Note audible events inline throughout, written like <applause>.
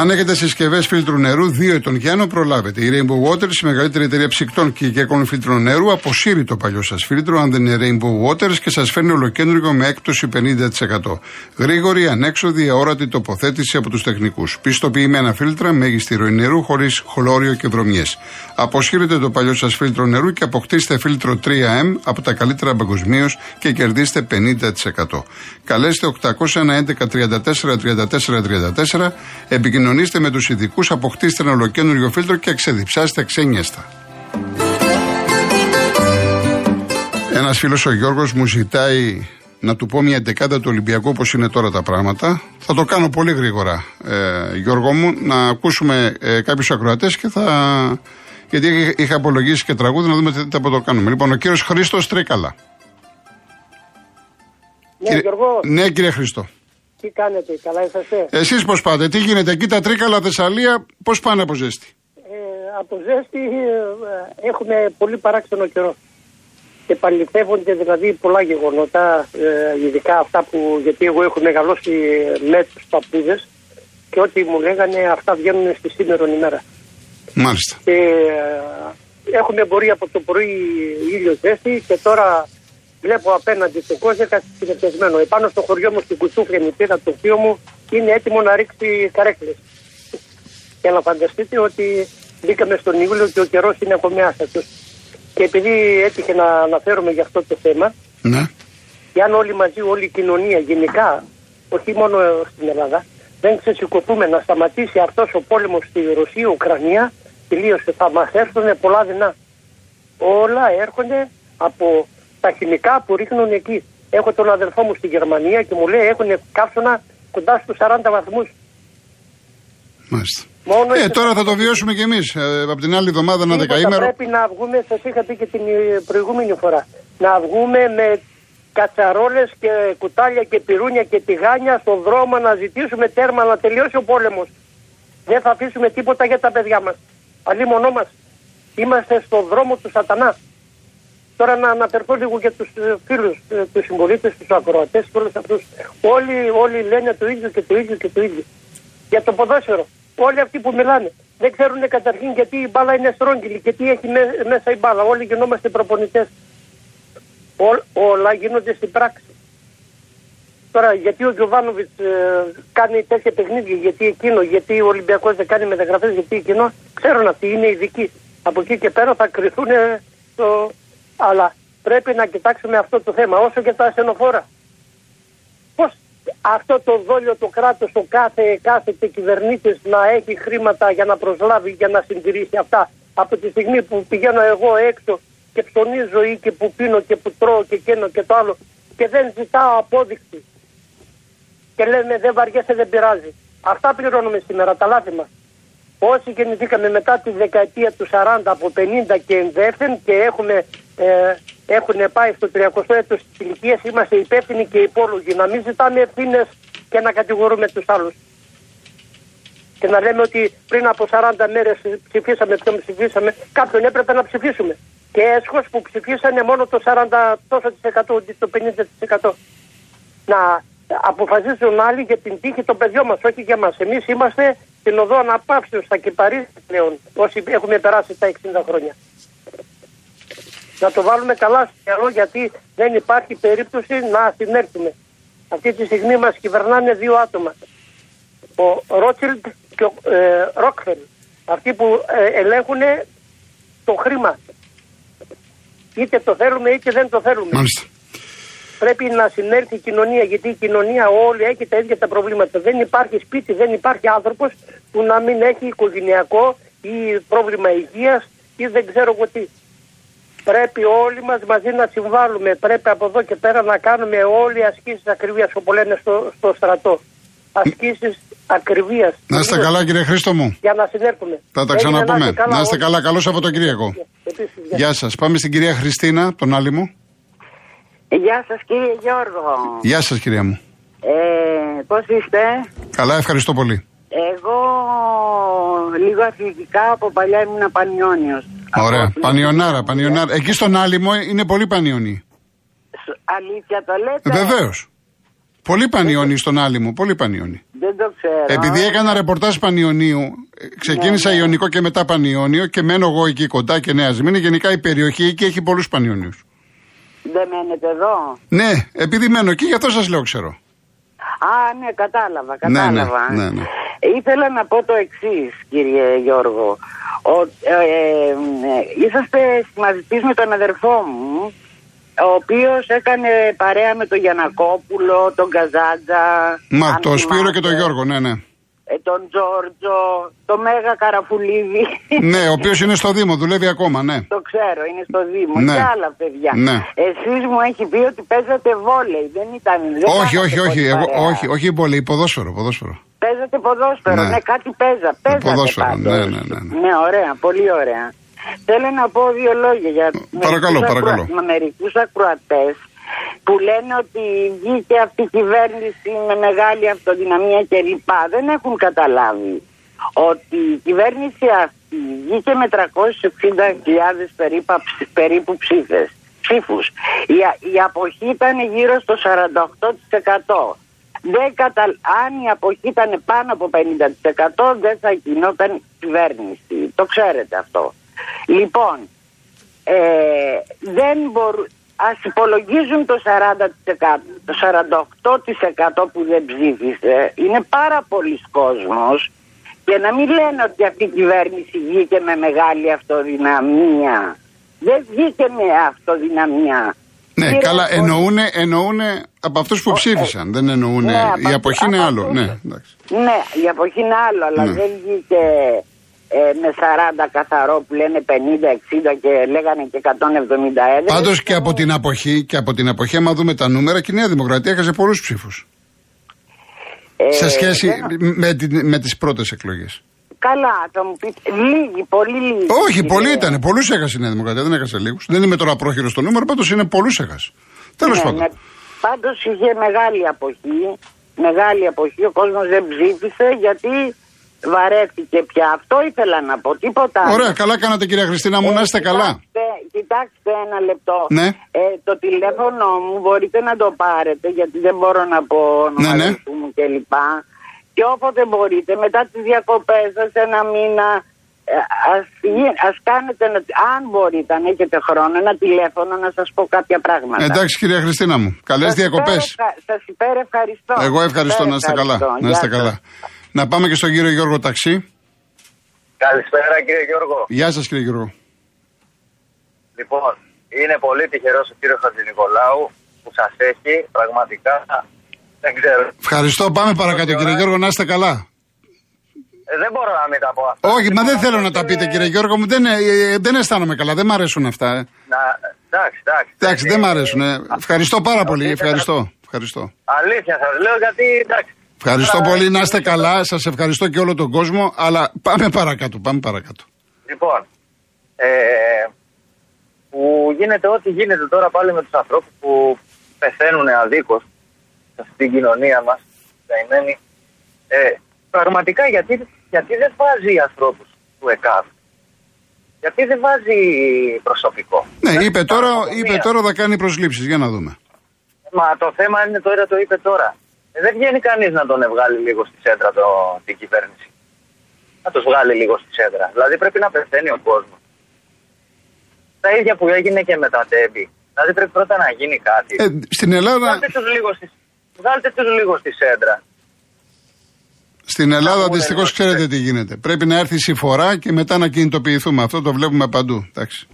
Αν έχετε συσκευές φίλτρου νερού 2 ετών και άνω, προλάβετε. Η Rainbow Waters, η μεγαλύτερη εταιρεία ψυκτών και οικιακών φίλτρων νερού, αποσύρει το παλιό σας φίλτρο, αν δεν είναι Rainbow Waters, και σας φέρνει ολοκέντρο με έκπτωση 50%. Γρήγορη, ανέξοδη, αόρατη τοποθέτηση από τους τεχνικούς. Πιστοποιημένα φίλτρα, μέγιστη ροή νερού, χωρίς χλώριο και βρωμιές. Αποσύρετε το παλιό σας φίλτρο νερού και αποκτήστε φίλτρο 3M από τα καλύτερα παγκοσμίως και κερδίστε 50%. Καλέστε 801 34 34 34, Επικοινωνήστε με τους ειδικούς, αποκτήστε ένα ολοκένουργιο φίλτρο και ξεδιψάστε ξένιαστα. Ένας φίλος ο Γιώργος μου ζητάει να του πω μια δεκάδα του Ολυμπιακού όπως είναι τώρα τα πράγματα. Θα το κάνω πολύ γρήγορα, ε, Γιώργο μου, να ακούσουμε ε, κάποιους ακροατές και θα. Γιατί είχα απολογίσει και τραγούδι να δούμε τι θα το κάνουμε. Λοιπόν, ο κύριος Χρήστος Τρίκαλα. Ναι, κύριε, Γιώργο. ναι, κύριε Χρήστο. Τι κάνετε, καλά είσαστε; Εσείς πώς πάτε, τι γίνεται εκεί τα Τρίκαλα Θεσσαλία, πώς πάνε από ζέστη; Ε, από ζέστη ε, έχουμε πολύ παράξενο καιρό. Και παληθεύονται δηλαδή πολλά γεγονότα, ε, ειδικά αυτά που, γιατί εγώ έχω μεγαλώσει με τους παππούδες και ό,τι μου λέγανε αυτά βγαίνουν στη σήμερα ημέρα. Μάλιστα. Και ε, έχουμε μπορεί από το πρωί ήλιο ζέστη και τώρα Βλέπω απέναντι το κόζεκα συνεχισμένο. Επάνω στο χωριό μου στην Κουτσούφρια μητέρα το θείο μου είναι έτοιμο να ρίξει καρέκλες. Και να φανταστείτε ότι μπήκαμε στον Ιούλιο και ο καιρός είναι ακόμη άστατο. Και επειδή έτυχε να αναφέρομαι για αυτό το θέμα, ναι. και αν όλοι μαζί, όλη η κοινωνία γενικά, όχι μόνο στην Ελλάδα, δεν ξεσηκωθούμε να σταματήσει αυτός ο πόλεμος στη Ρωσία-Ουκρανία, τελείωσε. Θα μας έρθουν πολλά δεινά. Όλα έρχονται από τα χημικά που ρίχνουν εκεί. Έχω τον αδελφό μου στη Γερμανία και μου λέει έχουν καύσωνα κοντά στους 40 βαθμούς. Μάλιστα. Μόνο ε, τώρα θα το βιώσουμε κι εμείς. Ε, από την άλλη εβδομάδα ένα δεκαήμερο. Πρέπει να βγούμε, σας είχα πει και την προηγούμενη φορά, να βγούμε με κατσαρόλες και κουτάλια και πυρούνια και τηγάνια στον δρόμο να ζητήσουμε τέρμα να τελειώσει ο πόλεμος. Δεν θα αφήσουμε τίποτα για τα παιδιά μας. Αλλή μονό μας. Είμαστε στον δρόμο του σατανά. Τώρα να αναφερθώ λίγο για τους ε, φίλους, ε, τους συμπολίτες, τους ακροατές και όλους αυτούς. Όλοι, όλοι λένε το ίδιο και το ίδιο και το ίδιο. Για το ποδόσφαιρο. Όλοι αυτοί που μιλάνε δεν ξέρουν καταρχήν γιατί η μπάλα είναι στρόγγυλη και τι έχει μέσα η μπάλα. Όλοι γινόμαστε προπονητές. όλα γίνονται στην πράξη. Τώρα γιατί ο Γιωβάνοβιτς ε, κάνει τέτοια παιχνίδια, γιατί εκείνο, γιατί ο Ολυμπιακός δεν κάνει μεταγραφές, γιατί εκείνο, ξέρουν αυτοί, είναι ειδικοί. Από εκεί και πέρα θα κρυθούν στο, αλλά πρέπει να κοιτάξουμε αυτό το θέμα, όσο και τα ασθενοφόρα. Πώς αυτό το δόλιο το κράτος, το κάθε, κάθε κυβερνήτης να έχει χρήματα για να προσλάβει, για να συντηρήσει αυτά. Από τη στιγμή που πηγαίνω εγώ έξω και ψωνίζω ή και που πίνω και που τρώω και εκείνο και το άλλο και δεν ζητάω απόδειξη. Και λέμε δεν βαριέσαι, δεν πειράζει. Αυτά πληρώνουμε σήμερα, τα λάθη μας. Όσοι γεννηθήκαμε μετά τη δεκαετία του 40 από 50 και ενδέφεν και έχουμε, ε, έχουν πάει στο 300 έτος της ηλικίας είμαστε υπεύθυνοι και υπόλογοι. Να μην ζητάμε ευθύνες και να κατηγορούμε τους άλλους. Και να λέμε ότι πριν από 40 μέρες ψηφίσαμε, ποιον ψηφίσαμε, κάποιον έπρεπε να ψηφίσουμε. Και έσχος που ψηφίσανε μόνο το 40% τόσο το 50%. Να αποφασίζουν άλλοι για την τύχη των παιδιών μας, όχι για μας. Εμείς είμαστε στην οδό αναπαύσεως στα Κυπαρίσια πλέον, όσοι έχουμε περάσει τα 60 χρόνια. Να το βάλουμε καλά στο μυαλό γιατί δεν υπάρχει περίπτωση να συνέρθουμε. Αυτή τη στιγμή μας κυβερνάνε δύο άτομα. Ο Ρότσιλντ και ο ε, Ρόκφελ. Αυτοί που ε, ελέγχουν το χρήμα. Είτε το θέλουμε είτε δεν το θέλουμε. Μάλιστα πρέπει να συνέλθει η κοινωνία, γιατί η κοινωνία όλη έχει τα ίδια τα προβλήματα. Δεν υπάρχει σπίτι, δεν υπάρχει άνθρωπος που να μην έχει οικογενειακό ή πρόβλημα υγείας ή δεν ξέρω εγώ τι. Πρέπει όλοι μας μαζί να συμβάλλουμε. Πρέπει από εδώ και πέρα να κάνουμε όλοι ασκήσεις ακριβίας όπως λένε στο, στο στρατό. ασκήσεις ακριβίας. Να είστε καλά, κύριε Χρήστο μου. Για να συνέρχομαι. Θα τα Έγινε, ξαναπούμε. είστε καλά, Να είστε όλοι. καλά, καλό Σαββατοκύριακο. Επίσης, γεια. Γεια σας. Πάμε στην κυρία Χριστίνα, τον άλλη μου. Γεια σας κύριε Γιώργο. Γεια σας, κυρία μου. Ε, πώς είστε; Καλά, ευχαριστώ πολύ. Εγώ λίγο αθλητικά από παλιά ήμουν πανιόνιος. Ωραία. Από- Πανιονάρα, πανιονάρα. Εκεί στον Άλυμο είναι πολύ πανιόνι. Σ- Αλήθεια το λέτε; Βεβαίως. Πολύ πανιόνι στον Άλυμο, πολύ πανιόνι. Δεν το ξέρω. Επειδή έκανα ρεπορτάζ Πανιωνίου, ε, ξεκίνησα Ναι, ναι. Ιωνικό και μετά Πανιόνιο και μένω εγώ εκεί κοντά και Νέα Σμήνη. Γενικά η περιοχή εκεί έχει πολλούς Πανιόνιους. Δεν μένετε εδώ; Ναι, επειδή μένω εκεί, γι' αυτό σας λέω ξέρω. Α, ναι, κατάλαβα, Ναι, ναι, κατάλαβα. ναι, ναι. Ήθελα να πω το εξής, κύριε Γιώργο. Ο, ε, ε, ε, είσαστε συμμαθητής με τον αδερφό μου, ο οποίος έκανε παρέα με τον Γιανακόπουλο, τον Καζάντζα. Μα αν το Σπύρο και θυμάστε, τον Γιώργο, ναι, ναι. Ε, τον Τζόρτζο, το Μέγα Καραφουλίδη. <laughs> ναι, ο οποίος είναι στο Δήμο, δουλεύει ακόμα, ναι. Το ξέρω, είναι στο Δήμο. Ναι. Και άλλα παιδιά. Ναι. Εσείς μου έχει πει ότι παίζατε βόλεϊ. Δεν ήταν. Δεν όχι, κάνατε όχι, όχι, πολύ εγώ, παρέα. όχι, όχι πολύ, ποδόσφαιρο, ποδόσφαιρο. Παίζατε ποδόσφαιρο. Ναι. Ναι, κάτι παίζα. Παίζατε ποδόσφαιρο, πάντως. ναι, ναι, ναι, ναι. Ναι, ωραία, πολύ ωραία. Θέλω να πω δύο λόγια για Παρακαλώ, μερικούς παρακαλώ. ακροα- με μερικούς ακροατές που λένε ότι βγήκε αυτή η κυβέρνηση με μεγάλη αυτοδυναμία κλπ. Δεν έχουν καταλάβει ότι η κυβέρνηση αυτή βγήκε με 360.000 περίπου, περίπου ψήφες, ψήφους. Η, α- η αποχή ήταν γύρω στο 48%. Δεν κατα... Αν η αποχή ήταν πάνω από 50% δεν θα γινόταν κυβέρνηση. Το ξέρετε αυτό. Λοιπόν, ε, δεν μπορούν... Ας υπολογίζουν το 40%, το 48% που δεν ψήφισε. Είναι πάρα πολλοί κόσμος και να μην λένε ότι αυτή η κυβέρνηση βγήκε με μεγάλη αυτοδυναμία. Δεν βγήκε με αυτοδυναμία. Ναι, Πήρε καλά, πολύ- εννοούνε, εννοούνε από αυτούς που ψήφισαν. Δεν εννοούνε. Ναι, από η αποχή είναι από άλλο. αυτούς. Ναι, εντάξει. Ναι, η αποχή είναι άλλο, αλλά Ναι. δεν βγήκε ε, με 40 καθαρό που λένε 50-60 και λέγανε και 171. Πάντως και από την αποχή, και από την αποχή, άμα δούμε τα νούμερα, και η Νέα Δημοκρατία έχασε πολλούς ψήφους. Ε, σε σχέση δεν- με, την- με τις πρώτες εκλογές. Καλά, θα μου πείτε. Λίγοι, πολύ λίγοι. Όχι, κύριε. πολλοί ήταν. Πολλούς έχασε η Νέα Δημοκρατία, δεν έχασε λίγους. Δεν είμαι τώρα πρόχειρος στο νούμερο, πάντως είναι πολλούς έχασε. Τέλος Ναι, πάντων. ναι. Πάντως είχε μεγάλη αποχή. Μεγάλη αποχή. Ο κόσμος δεν ψήφισε γιατί βαρέθηκε πια. Αυτό ήθελα να πω. Τίποτα. άλλο. Ωραία, καλά κάνατε κυρία Χριστίνα μου, να είστε καλά. Κοιτάξτε, κοιτάξτε ένα λεπτό. Ναι. Ε, το τηλέφωνο μου μπορείτε να το πάρετε γιατί δεν μπορώ να πω όνομα Ναι, ναι. του μου κλπ. Και όποτε μπορείτε μετά τις διακοπές σας ένα μήνα ε, ας, γι- ας κάνετε, ένα- αν μπορείτε, αν έχετε χρόνο, ένα τηλέφωνο να σας πω κάποια πράγματα. Εντάξει κυρία Χριστίνα μου, καλές Σας διακοπές. υπέρ- Σας υπερευχαριστώ. Εγώ ευχαριστώ να είστε καλά. Υπερευχαριστώ. Να είστε Γεια σας. καλά. Να πάμε και στον κύριο Γιώργο Ταξί. Καλησπέρα κύριε Γιώργο. Γεια σας κύριε Γιώργο. Λοιπόν, είναι πολύ τυχερός ο κύριος Χατζηνικολάου που σας έχει πραγματικά. Δεν ξέρω. Ευχαριστώ, πάμε παρακάτω κύριε Γιώργο, να είστε καλά. Ε, δεν μπορώ να μην τα πω αυτά. Όχι, μα δεν θέλω να τα πείτε κύριε Γιώργο μου, δεν, ε, ε, δεν αισθάνομαι καλά, δεν μ' αρέσουν αυτά. ε. Να, εντάξει, εντάξει. Εντάξει, δεν μ' αρέσουν. ε. Ευχαριστώ πάρα πολύ, Είτε ευχαριστώ. ευχαριστώ. Αλήθεια σας λέω γιατί εντάξει. Ευχαριστώ Τώρα, πολύ, να είστε καλά, σας ευχαριστώ και όλο τον κόσμο, αλλά πάμε παρακάτω, πάμε παρακάτω. Λοιπόν, ε, που γίνεται ό,τι γίνεται τώρα πάλι με τους ανθρώπους που πεθαίνουν αδίκως σε αυτή την κοινωνία μας, καημένη. Ε, πραγματικά γιατί, γιατί δεν βάζει ανθρώπους του ΕΚΑΒ; Γιατί δεν βάζει προσωπικό; Ναι, Δεν είπε υπάρχει τώρα, αστυνομία. είπε τώρα θα κάνει προσλήψεις, για να δούμε. Μα το θέμα είναι τώρα, το είπε τώρα. Ε, δεν βγαίνει κανείς να τον βγάλει λίγο στη σέντρα το, την κυβέρνηση. Να τους βγάλει λίγο στη σέντρα. Δηλαδή πρέπει να πεθαίνει ο κόσμος. Τα ίδια που έγινε και με τα τέμπη. Δηλαδή πρέπει πρώτα να γίνει κάτι. Ε, στην Ελλάδα, Βγάλτε τους λίγο, στη- βγάλτε τους λίγο στη σέντρα. στην Ελλάδα μου δυστυχώς λένε, ξέρετε τι γίνεται. Πρέπει να έρθει η συμφορά και μετά να κινητοποιηθούμε. Αυτό το βλέπουμε παντού. Εντάξει.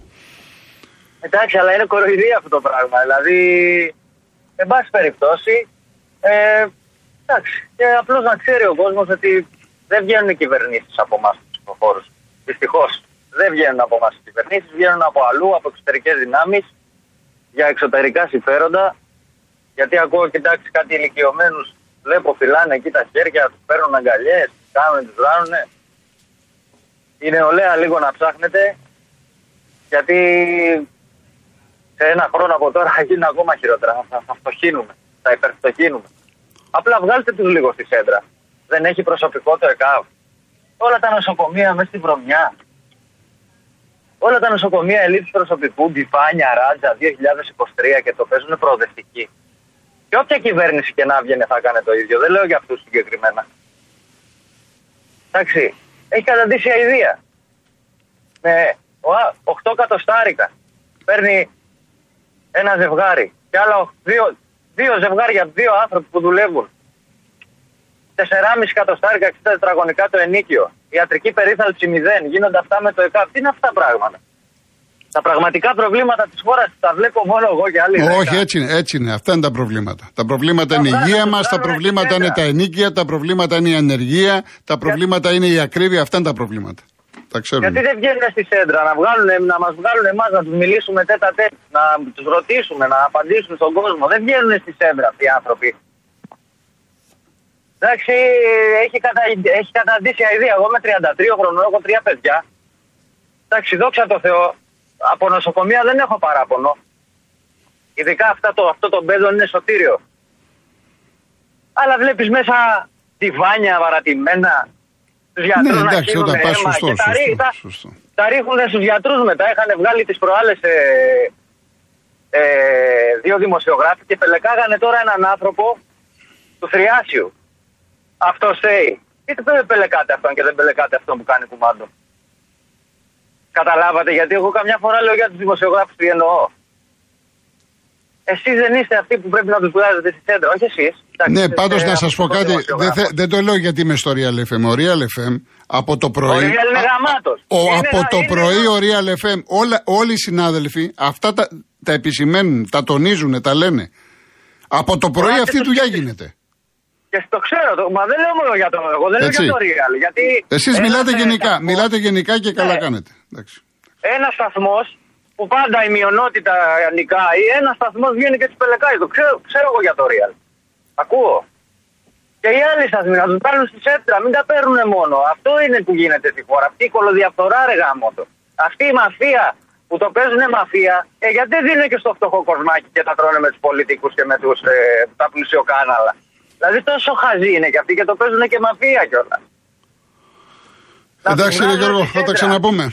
Εντάξει, αλλά είναι κοροϊδία αυτό το πράγμα. Δηλαδή, εν πάση περιπτώσει, ε, εντάξει, και απλώς να ξέρει ο κόσμος ότι δεν βγαίνουν οι κυβερνήσεις από εμάς τους ψηφοφόρους. Δυστυχώς. Δεν βγαίνουν από εμάς οι κυβερνήσεις, βγαίνουν από αλλού, από εξωτερικές δυνάμεις, για εξωτερικά συμφέροντα. Γιατί ακούω, κοιτάξει, κάτι ηλικιωμένους βλέπω φυλάνε εκεί τα χέρια, τους παίρνουν αγκαλιές, κάνουν, τους δράνουνε. Η νεολαία λίγο να ψάχνετε, γιατί σε ένα χρόνο από τώρα θα <laughs> γίνουν ακόμα χειρότερα. Θα, θα φτωχύνουμε, θα υπερφτωχύνουμε. Απλά βγάλτε τους λίγο στη σέντρα. Δεν έχει προσωπικό το ΕΚΑΒ. Όλα τα νοσοκομεία μέσα στη βρωμιά. Όλα τα νοσοκομεία ελίτ προσωπικού, Μπιφάνια, Ράτζα 2023 και το παίζουν προοδευτικοί. Και όποια κυβέρνηση και να βγαίνει θα κάνει το ίδιο. Δεν λέω για αυτούς συγκεκριμένα. Εντάξει, έχει καταντήσει αηδία. Με 8 εκατοστάρικα παίρνει ένα ζευγάρι και άλλα δύο, δύο ζευγάρια, δύο άνθρωποι που δουλεύουν. 4,5 εκατοστάρικα 60 τετραγωνικά το ενίκιο. Ιατρική περίθαλψη 0. Γίνονται αυτά με το ΕΚΑΒ. Τι είναι αυτά τα πράγματα; Τα πραγματικά προβλήματα της χώρας τα βλέπω μόνο εγώ και άλλοι. Όχι, έτσι είναι, έτσι είναι. Αυτά είναι τα προβλήματα. Τα προβλήματα είναι η υγεία μας, τα προβλήματα είναι τα ενίκια, τα προβλήματα είναι η ανεργία, τα προβλήματα είναι η ακρίβεια. Αυτά είναι τα προβλήματα. Τα ξέρουμε. Γιατί δεν βγαίνουν στη σέντρα να, βγάλουν, να μας βγάλουν εμάς να τους μιλήσουμε τέτα τέτα, να τους ρωτήσουμε, να απαντήσουν στον κόσμο. Δεν βγαίνουν στη σέντρα αυτοί οι άνθρωποι. Εντάξει, έχει, κατα... έχει καταντήσει αηδία. Εγώ είμαι 33 χρονών, έχω τρία παιδιά. Εντάξει, δόξα τω Θεώ, από νοσοκομεία δεν έχω παράπονο. Ειδικά αυτό το, αυτό το μπέδο είναι σωτήριο. Αλλά βλέπεις μέσα τη βάνια βαρατημένα, τους Ναι, γιατρούς να εντάξει, χύνουν όταν πας αίμα σωστό, και τα, ρί- σωστό, τα, σωστό. τα ρίχνουν στους γιατρούς μετά. Είχαν βγάλει τις προάλλες ε, ε, δύο δημοσιογράφοι και πελεκάγανε τώρα έναν άνθρωπο του Θριάσιου. Αυτό say. Γιατί δεν πελεκάτε αυτόν και δεν πελεκάτε αυτόν που κάνει κουμάντο. Καταλάβατε γιατί εγώ καμιά φορά λέω για τους δημοσιογράφους τι εννοώ. Εσείς δεν είστε αυτοί που πρέπει να τους βγάζετε στη σέντρα, όχι εσείς. Ναι, πάντως να σας πω κάτι. Δεν, θε- δεν το λέω γιατί είμαι στο Real FM. Ο Real FM από το πρωί. Ο Real είναι α- γαμάτος. ο- Είναι από γα- το είναι πρωί γα- ο Real FM, όλα, όλοι οι συνάδελφοι αυτά τα, τα επισημαίνουν, τα τονίζουν, τα λένε. Από το πρωί Ωραία, αυτή η και το δουλειά σκέφτεσαι. γίνεται. Και το ξέρω, το, μα δεν λέω μόνο για το εγώ, δεν Έτσι. λέω για το Real. Γιατί Εσείς ένας, μιλάτε ε, γενικά. σταθμός- Μιλάτε γενικά και καλά Ναι. κάνετε. Εντάξει. Ένας σταθμός που πάντα η μειονότητα νικάει, ένας σταθμός βγαίνει και τους πελεκάει. Το ξέρω, ξέρω εγώ για το Real. Ακούω. Και οι άλλοι σταθμοί να τους πάρουν στη σέντρα, μην τα παίρνουν μόνο. Αυτό είναι που γίνεται στη χώρα. Αυτή η κολοδιαφθορά, ρε γάμο το. Αυτή η μαφία που το παίζουν μαφία, ε, γιατί δεν δίνουν και στο φτωχό κοσμάκι και τα τρώνε με τους πολιτικούς και με τους, ε, τα πλουσιοκάναλα. Δηλαδή τόσο χαζοί είναι και αυτοί και το παίζουν και μαφία κιόλας. Εντάξει, κύριε Γιώργο, θα τα ξαναπούμε.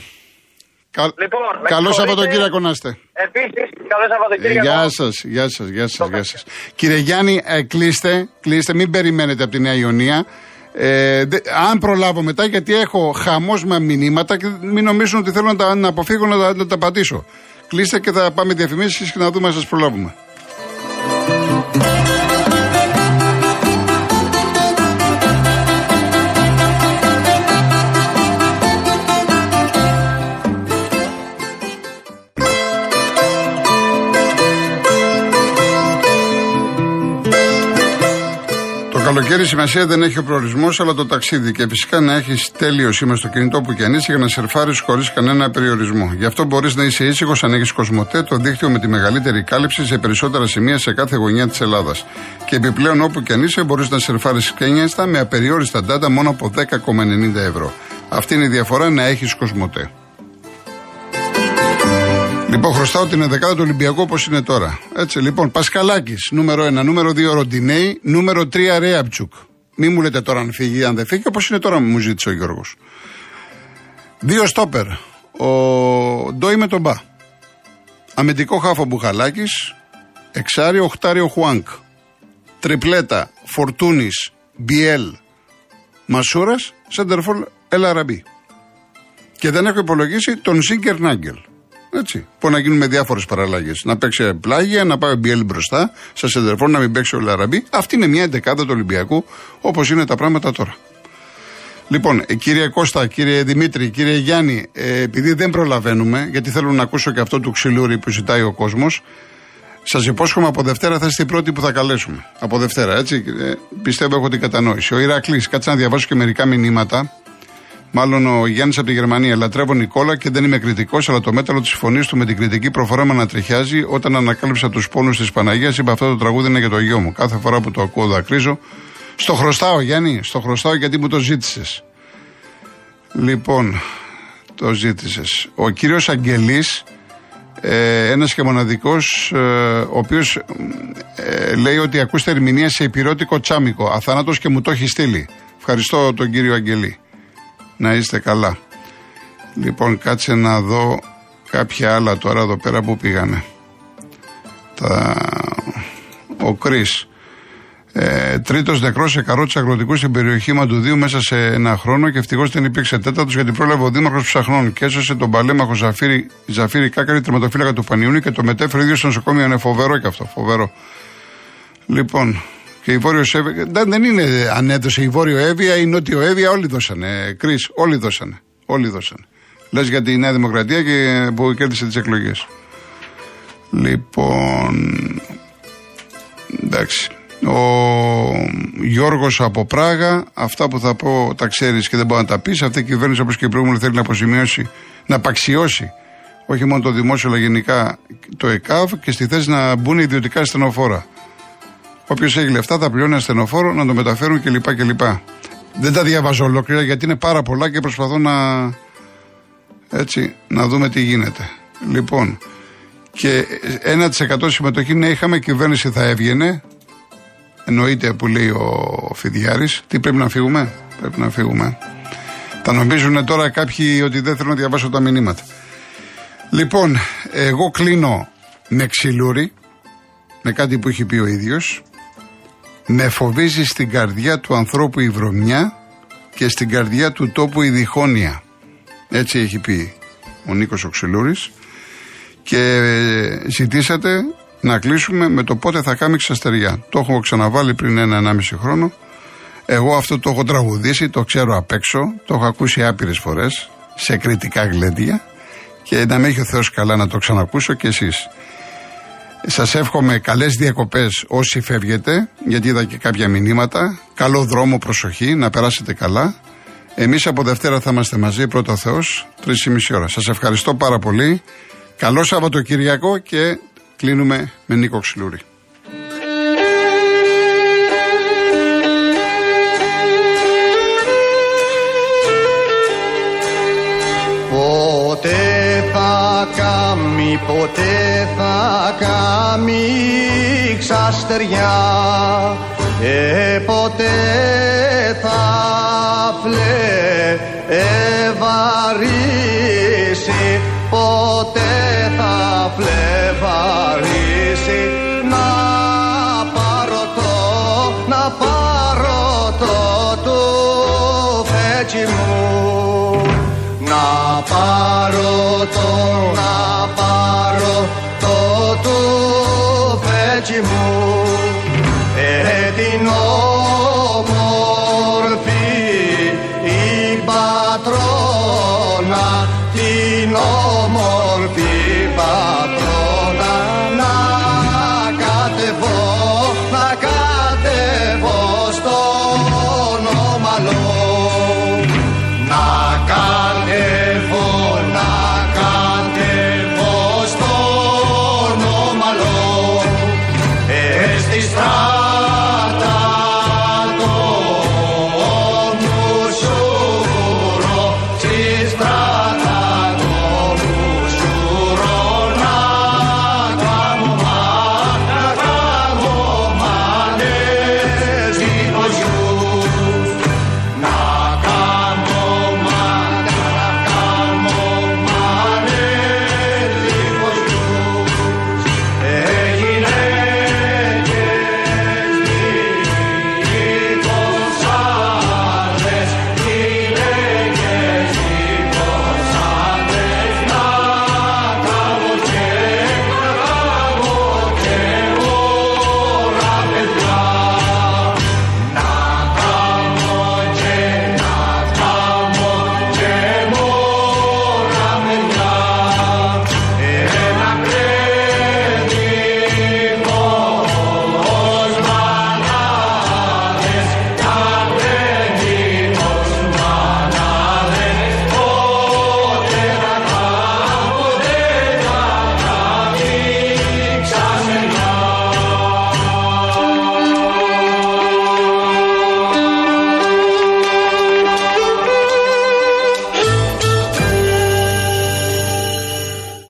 Κα... Λοιπόν, με Καλό συγχωρείτε. Σαββατοκύριακο να είστε. Επίσης, καλό Ε, Σαββατοκύριακο. Γεια σας, γεια σας, γεια σας. Γεια σας. Κύριε Γιάννη, ε, κλείστε, κλείστε, μην περιμένετε από τη Νέα Ιωνία. Ε, δε- αν προλάβω μετά, γιατί έχω χαμός με μηνύματα και μην νομίζουν ότι θέλω να τα να αποφύγω να τα, να τα πατήσω. Κλείστε και θα πάμε διαφημίσεις και να δούμε αν σας προλάβουμε. Καλοκαίρι σημασία δεν έχει ο προορισμός, αλλά το ταξίδι. Και φυσικά να έχεις τέλειο σήμα στο κινητό που και αν είσαι για να σερφάρεις χωρίς κανένα περιορισμό. Γι' αυτό μπορείς να είσαι ήσυχος αν έχεις Κοσμοτέ, το δίκτυο με τη μεγαλύτερη κάλυψη σε περισσότερα σημεία σε κάθε γωνιά της Ελλάδας. Και επιπλέον όπου και αν είσαι μπορείς να σερφάρεις σκένιαστα με απεριόριστα data μόνο από 10,90 ευρώ. Αυτή είναι η διαφορά να έχεις Κοσμοτέ. Λοιπόν, χρωστάω την 11η του Ολυμπιακού όπως είναι τώρα. Έτσι, λοιπόν, Πασκαλάκη, νούμερο 1. Νούμερο 2, Ροντινέη. Νούμερο 3, Ρέαμπτσουκ. Μη μου λέτε τώρα αν φύγει ή αν δεν φύγει, όπως είναι τώρα μου ζήτησε ο Γιώργος. Δύο στόπερ. Ο Ντόι με τον Μπα. Αμυντικό χαφ ο Μπουχαλάκης. Εξάρι, οχτάριο Χουάνγκ. Τριπλέτα Φορτούνης, Μπιέλ, Μασούρας, σέντερ φορ, Ελ Αραμπί. Και δεν έχω υπολογίσει τον Σίγκερ Νάγκελ. Έτσι. Που να γίνουν με διάφορες παραλλαγές. Να παίξει πλάγια, να πάει ο Μπιέλ μπροστά, σα σεντερφόρ να μην παίξει ο Ελ Αραμπί. Αυτή είναι μια εντεκάδα του Ολυμπιακού, όπως είναι τα πράγματα τώρα. Λοιπόν, ε, κύριε Κώστα, κύριε Δημήτρη, κύριε Γιάννη, ε, επειδή δεν προλαβαίνουμε, γιατί θέλω να ακούσω και αυτό του Ξυλούρη που ζητάει ο κόσμος, σας υπόσχομαι από Δευτέρα θα είστε οι πρώτοι που θα καλέσουμε. Από Δευτέρα, έτσι. Ε, πιστεύω έχω την κατανόηση. Ο Ηρακλής, κάτσε να διαβάσω και μερικά μηνύματα. Μάλλον ο Γιάννης από τη Γερμανία. Λατρεύω Νικόλα και δεν είμαι κριτικός, αλλά το μέταλλο της φωνής του με την κριτική προφορά με ανατριχιάζει. Όταν ανακάλυψα τους πόνους της Παναγίας, είπα αυτό το τραγούδι είναι για το γιο μου. Κάθε φορά που το ακούω δακρύζω. Στο χρωστάω, Γιάννη, στο χρωστάω γιατί μου το ζήτησες. Λοιπόν, το ζήτησες. Ο κύριος Αγγελής, ε, ένας και μοναδικός, ε, ο οποίος ε, λέει ότι ακούστε ερμηνεία σε υπηρώτικο τσάμικο. Αθάνατος και μου το έχει στείλει. Ευχαριστώ τον κύριο Αγγελή. Να είστε καλά. Λοιπόν, κάτσε να δω κάποια άλλα τώρα εδώ πέρα που πήγανε. Τα... Ο Κρίς. Ε, Τρίτος νεκρός σε καρότσα αγροτικού στην περιοχή Μαντουδίου μέσα σε ένα χρόνο και ευτυχώς δεν υπήρξε τέταρτος γιατί πρόλαβε ο Δήμαρχος Ψαχνών και έσωσε τον παλέμαχο Ζαφύρι, Ζαφύρι Κάκαρη, τερματοφύλακα του Πανιούνι και το μετέφερε ίδιος στο νοσοκομείο. Είναι φοβερό και αυτό, φοβερό. Λοιπόν, και η Βόρειος Εύβοια. Δεν, δεν είναι αν έδωσε η Βόρειο Εύβοια ή η Νότιο Εύβοια, όλοι δώσανε. Κρι, όλοι δώσανε. Όλοι δώσανε. Λες για τη Νέα Δημοκρατία και που κέρδισε τις εκλογές. Λοιπόν. Εντάξει. Ο Γιώργος από Πράγα, αυτά που θα πω τα ξέρεις και δεν μπορεί να τα πεις. Αυτή η κυβέρνηση, όπως και η προηγούμενη, θέλει να αποζημιώσει, να απαξιώσει όχι μόνο το δημόσιο, αλλά γενικά το ΕΚΑΒ και στη θέση να μπουν ιδιωτικά ασθενοφόρα. Όποιος έχει λεφτά θα πληρώνει ασθενοφόρο να το μεταφέρουν κλπ. κλπ. Δεν τα διαβάζω ολόκληρα γιατί είναι πάρα πολλά και προσπαθώ να. Έτσι, να δούμε τι γίνεται. Λοιπόν, και 1% συμμετοχή, ναι, είχαμε κυβέρνηση θα έβγαινε. Εννοείται που λέει ο Φιδιάρης. Τι πρέπει να φύγουμε, πρέπει να φύγουμε. Θα νομίζουν τώρα κάποιοι ότι δεν θέλω να διαβάσω τα μηνύματα. Λοιπόν, εγώ κλείνω με ξυλούρι, με κάτι που έχει πει ο ίδιος. Με φοβίζει στην καρδιά του ανθρώπου η βρωμιά και στην καρδιά του τόπου η διχόνοια. Έτσι έχει πει ο Νίκος Οξελούρης και ζητήσατε να κλείσουμε με το πότε θα κάνει ξαστεριά. Το έχω ξαναβάλει πριν ένα-ενάμιση χρόνο. Εγώ αυτό το έχω τραγουδήσει, το ξέρω απ' έξω, το έχω ακούσει άπειρες φορές σε κριτικά γλέντια και να με έχει ο Θεός καλά να το ξανακούσω και εσείς. Σας εύχομαι καλές διακοπές όσοι φεύγετε, γιατί είδα και κάποια μηνύματα. Καλό δρόμο, προσοχή, να περάσετε καλά. Εμείς από Δευτέρα θα είμαστε μαζί, πρώτο Θεός, τρεις ή μισή ώρα. Σας ευχαριστώ πάρα πολύ. Καλό Σαββατοκυριακό και κλείνουμε με Νίκο Ξυλούρη. Θα κάμει, ποτέ θα κάμει ξαστεριά. Ε, ποτέ θα φλε ευαρύσει ποτέ θα φλεβαρίσει πάρω το, να πάρω το του φέτσι μου ε,